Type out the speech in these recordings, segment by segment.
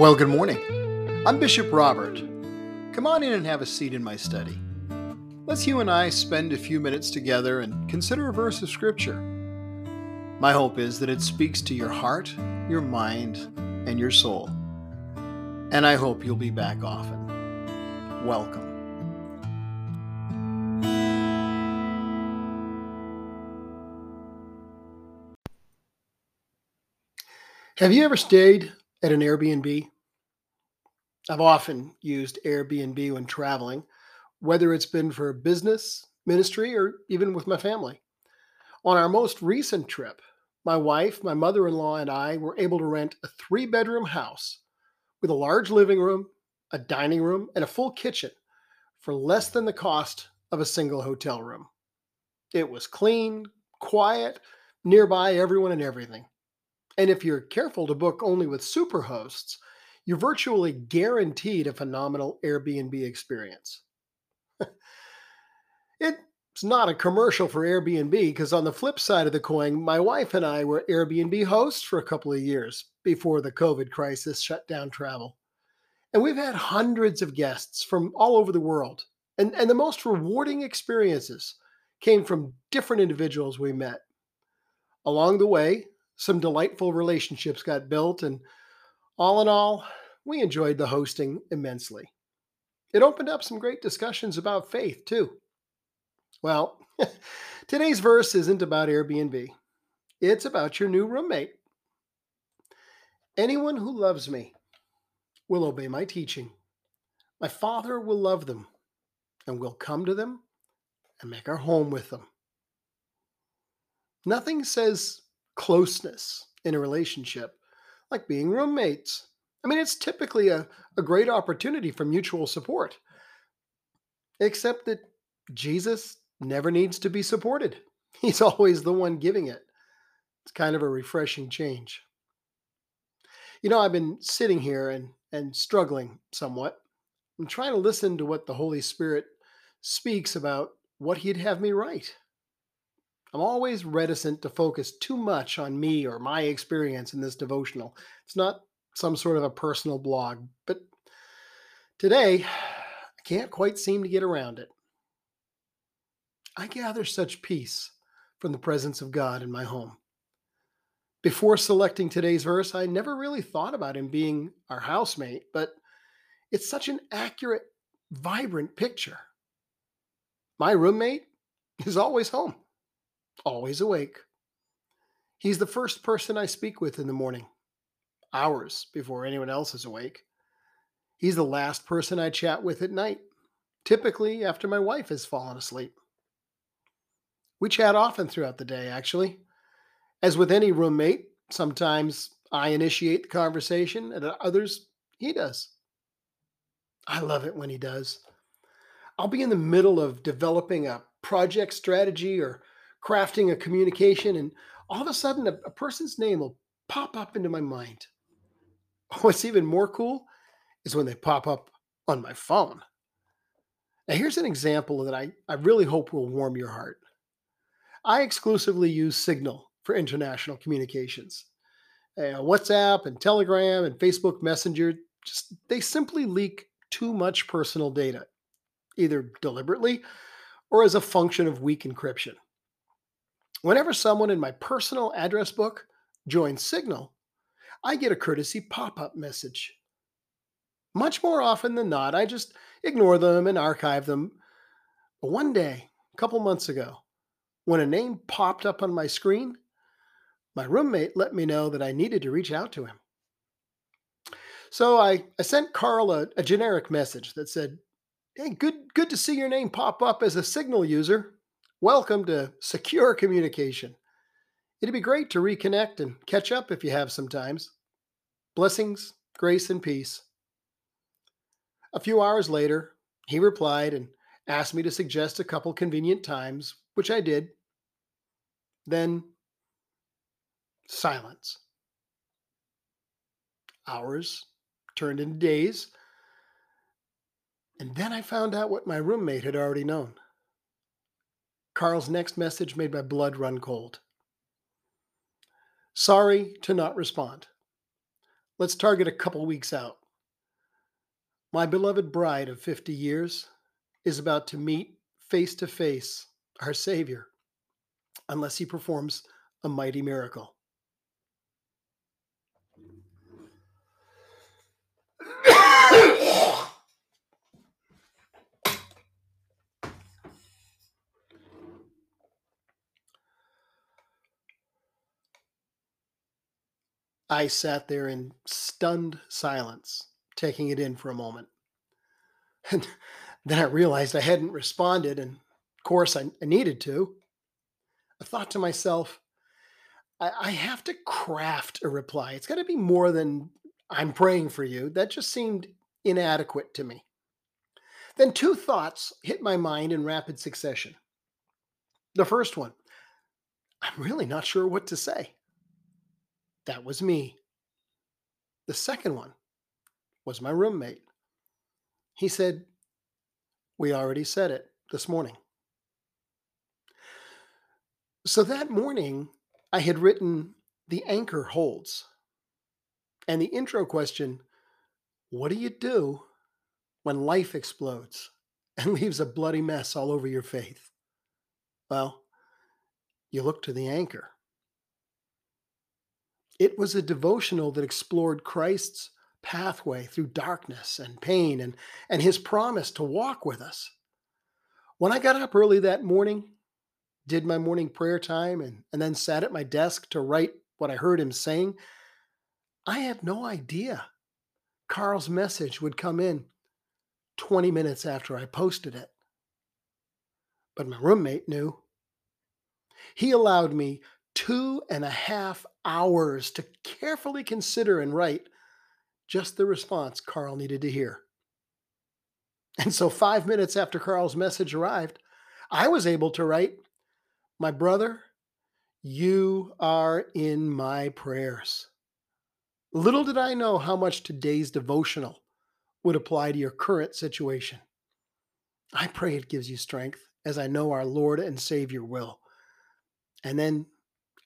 Well, good morning. I'm Bishop Robert. Come on in and have a seat in my study. Let's you and I spend a few minutes together and consider a verse of Scripture. My hope is that it speaks to your heart, your mind, and your soul. And I hope you'll be back often. Welcome. Have you ever stayed at an Airbnb? I've often used Airbnb when traveling, whether it's been for business, ministry, or even with my family. On our most recent trip, my wife, my mother in law, and I were able to rent a three bedroom house with a large living room, a dining room, and a full kitchen for less than the cost of a single hotel room. It was clean, quiet, nearby everyone and everything. And if you're careful to book only with super hosts, you're virtually guaranteed a phenomenal Airbnb experience. it's not a commercial for Airbnb because, on the flip side of the coin, my wife and I were Airbnb hosts for a couple of years before the COVID crisis shut down travel. And we've had hundreds of guests from all over the world. And, and the most rewarding experiences came from different individuals we met. Along the way, some delightful relationships got built, and all in all, we enjoyed the hosting immensely. It opened up some great discussions about faith, too. Well, today's verse isn't about Airbnb, it's about your new roommate. Anyone who loves me will obey my teaching. My Father will love them, and we'll come to them and make our home with them. Nothing says closeness in a relationship, like being roommates. I mean, it's typically a, a great opportunity for mutual support, except that Jesus never needs to be supported. He's always the one giving it. It's kind of a refreshing change. You know, I've been sitting here and, and struggling somewhat. I'm trying to listen to what the Holy Spirit speaks about what He'd have me write. I'm always reticent to focus too much on me or my experience in this devotional. It's not some sort of a personal blog, but today I can't quite seem to get around it. I gather such peace from the presence of God in my home. Before selecting today's verse, I never really thought about him being our housemate, but it's such an accurate, vibrant picture. My roommate is always home always awake. He's the first person I speak with in the morning, hours before anyone else is awake. He's the last person I chat with at night, typically after my wife has fallen asleep. We chat often throughout the day, actually. As with any roommate, sometimes I initiate the conversation, and at others, he does. I love it when he does. I'll be in the middle of developing a project strategy or crafting a communication, and all of a sudden a, a person's name will pop up into my mind. What's even more cool is when they pop up on my phone. Now, here's an example that I, I really hope will warm your heart. I exclusively use Signal for international communications. Uh, WhatsApp and Telegram and Facebook Messenger, just they simply leak too much personal data, either deliberately or as a function of weak encryption. Whenever someone in my personal address book joins Signal, I get a courtesy pop up message. Much more often than not, I just ignore them and archive them. But one day, a couple months ago, when a name popped up on my screen, my roommate let me know that I needed to reach out to him. So I, I sent Carl a, a generic message that said, Hey, good, good to see your name pop up as a Signal user. Welcome to Secure Communication. It'd be great to reconnect and catch up if you have some times. Blessings, grace, and peace. A few hours later, he replied and asked me to suggest a couple convenient times, which I did. Then, silence. Hours turned into days. And then I found out what my roommate had already known. Carl's next message made my blood run cold. Sorry to not respond. Let's target a couple weeks out. My beloved bride of 50 years is about to meet face to face our Savior, unless he performs a mighty miracle. I sat there in stunned silence, taking it in for a moment. And then I realized I hadn't responded, and of course I, I needed to. I thought to myself, I, I have to craft a reply. It's got to be more than I'm praying for you. That just seemed inadequate to me. Then two thoughts hit my mind in rapid succession. The first one, I'm really not sure what to say. That was me. The second one was my roommate. He said, We already said it this morning. So that morning, I had written The Anchor Holds. And the intro question What do you do when life explodes and leaves a bloody mess all over your faith? Well, you look to the anchor. It was a devotional that explored Christ's pathway through darkness and pain and, and his promise to walk with us. When I got up early that morning, did my morning prayer time, and, and then sat at my desk to write what I heard him saying, I had no idea Carl's message would come in 20 minutes after I posted it. But my roommate knew. He allowed me two and a half hours to carefully consider and write just the response Carl needed to hear. And so, five minutes after Carl's message arrived, I was able to write, My brother, you are in my prayers. Little did I know how much today's devotional would apply to your current situation. I pray it gives you strength, as I know our Lord and Savior will. And then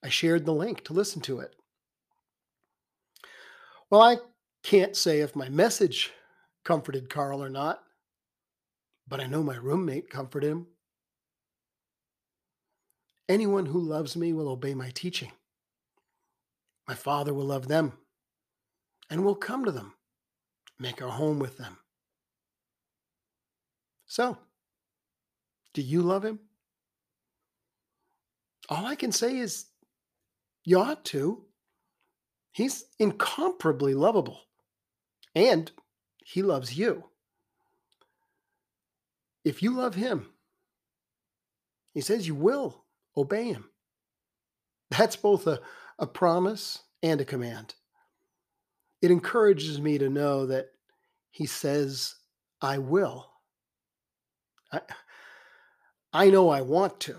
I shared the link to listen to it. Well, I can't say if my message comforted Carl or not, but I know my roommate comforted him. Anyone who loves me will obey my teaching. My Father will love them and will come to them, make our home with them. So, do you love him? All I can say is you ought to. He's incomparably lovable. And he loves you. If you love him, he says you will obey him. That's both a, a promise and a command. It encourages me to know that he says, I will. I, I know I want to.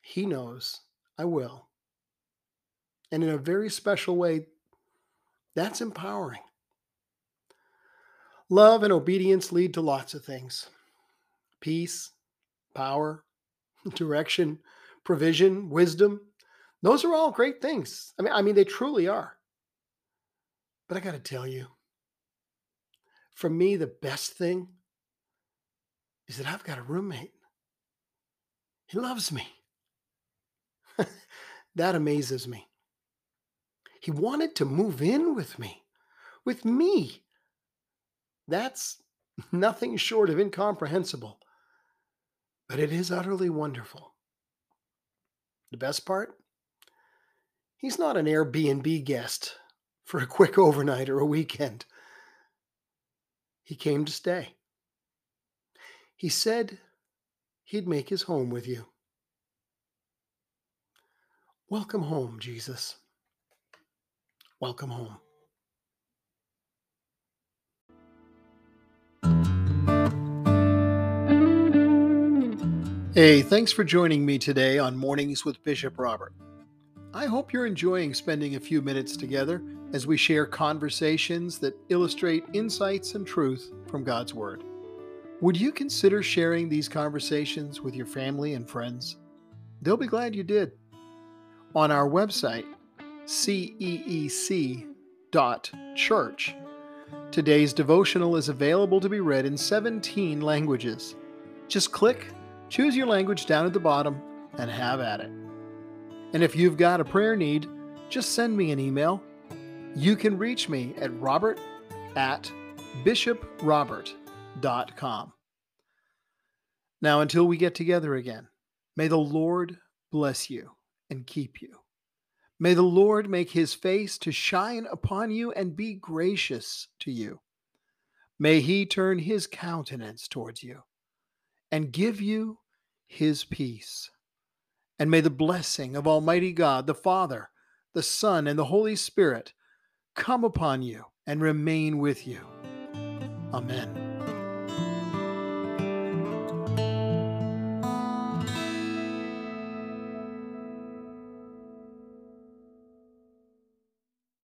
He knows I will. And in a very special way, that's empowering. Love and obedience lead to lots of things peace, power, direction, provision, wisdom. Those are all great things. I mean, I mean, they truly are. But I got to tell you, for me, the best thing is that I've got a roommate. He loves me. that amazes me. He wanted to move in with me, with me. That's nothing short of incomprehensible, but it is utterly wonderful. The best part? He's not an Airbnb guest for a quick overnight or a weekend. He came to stay. He said he'd make his home with you. Welcome home, Jesus. Welcome home. Hey, thanks for joining me today on Mornings with Bishop Robert. I hope you're enjoying spending a few minutes together as we share conversations that illustrate insights and truth from God's Word. Would you consider sharing these conversations with your family and friends? They'll be glad you did. On our website, ceec.org, Church. Today's devotional is available to be read in 17 languages. Just click, choose your language down at the bottom, and have at it. And if you've got a prayer need, just send me an email. You can reach me at robert at bishoprobert.com. Now, until we get together again, may the Lord bless you and keep you. May the Lord make his face to shine upon you and be gracious to you. May he turn his countenance towards you and give you his peace. And may the blessing of Almighty God, the Father, the Son, and the Holy Spirit come upon you and remain with you. Amen.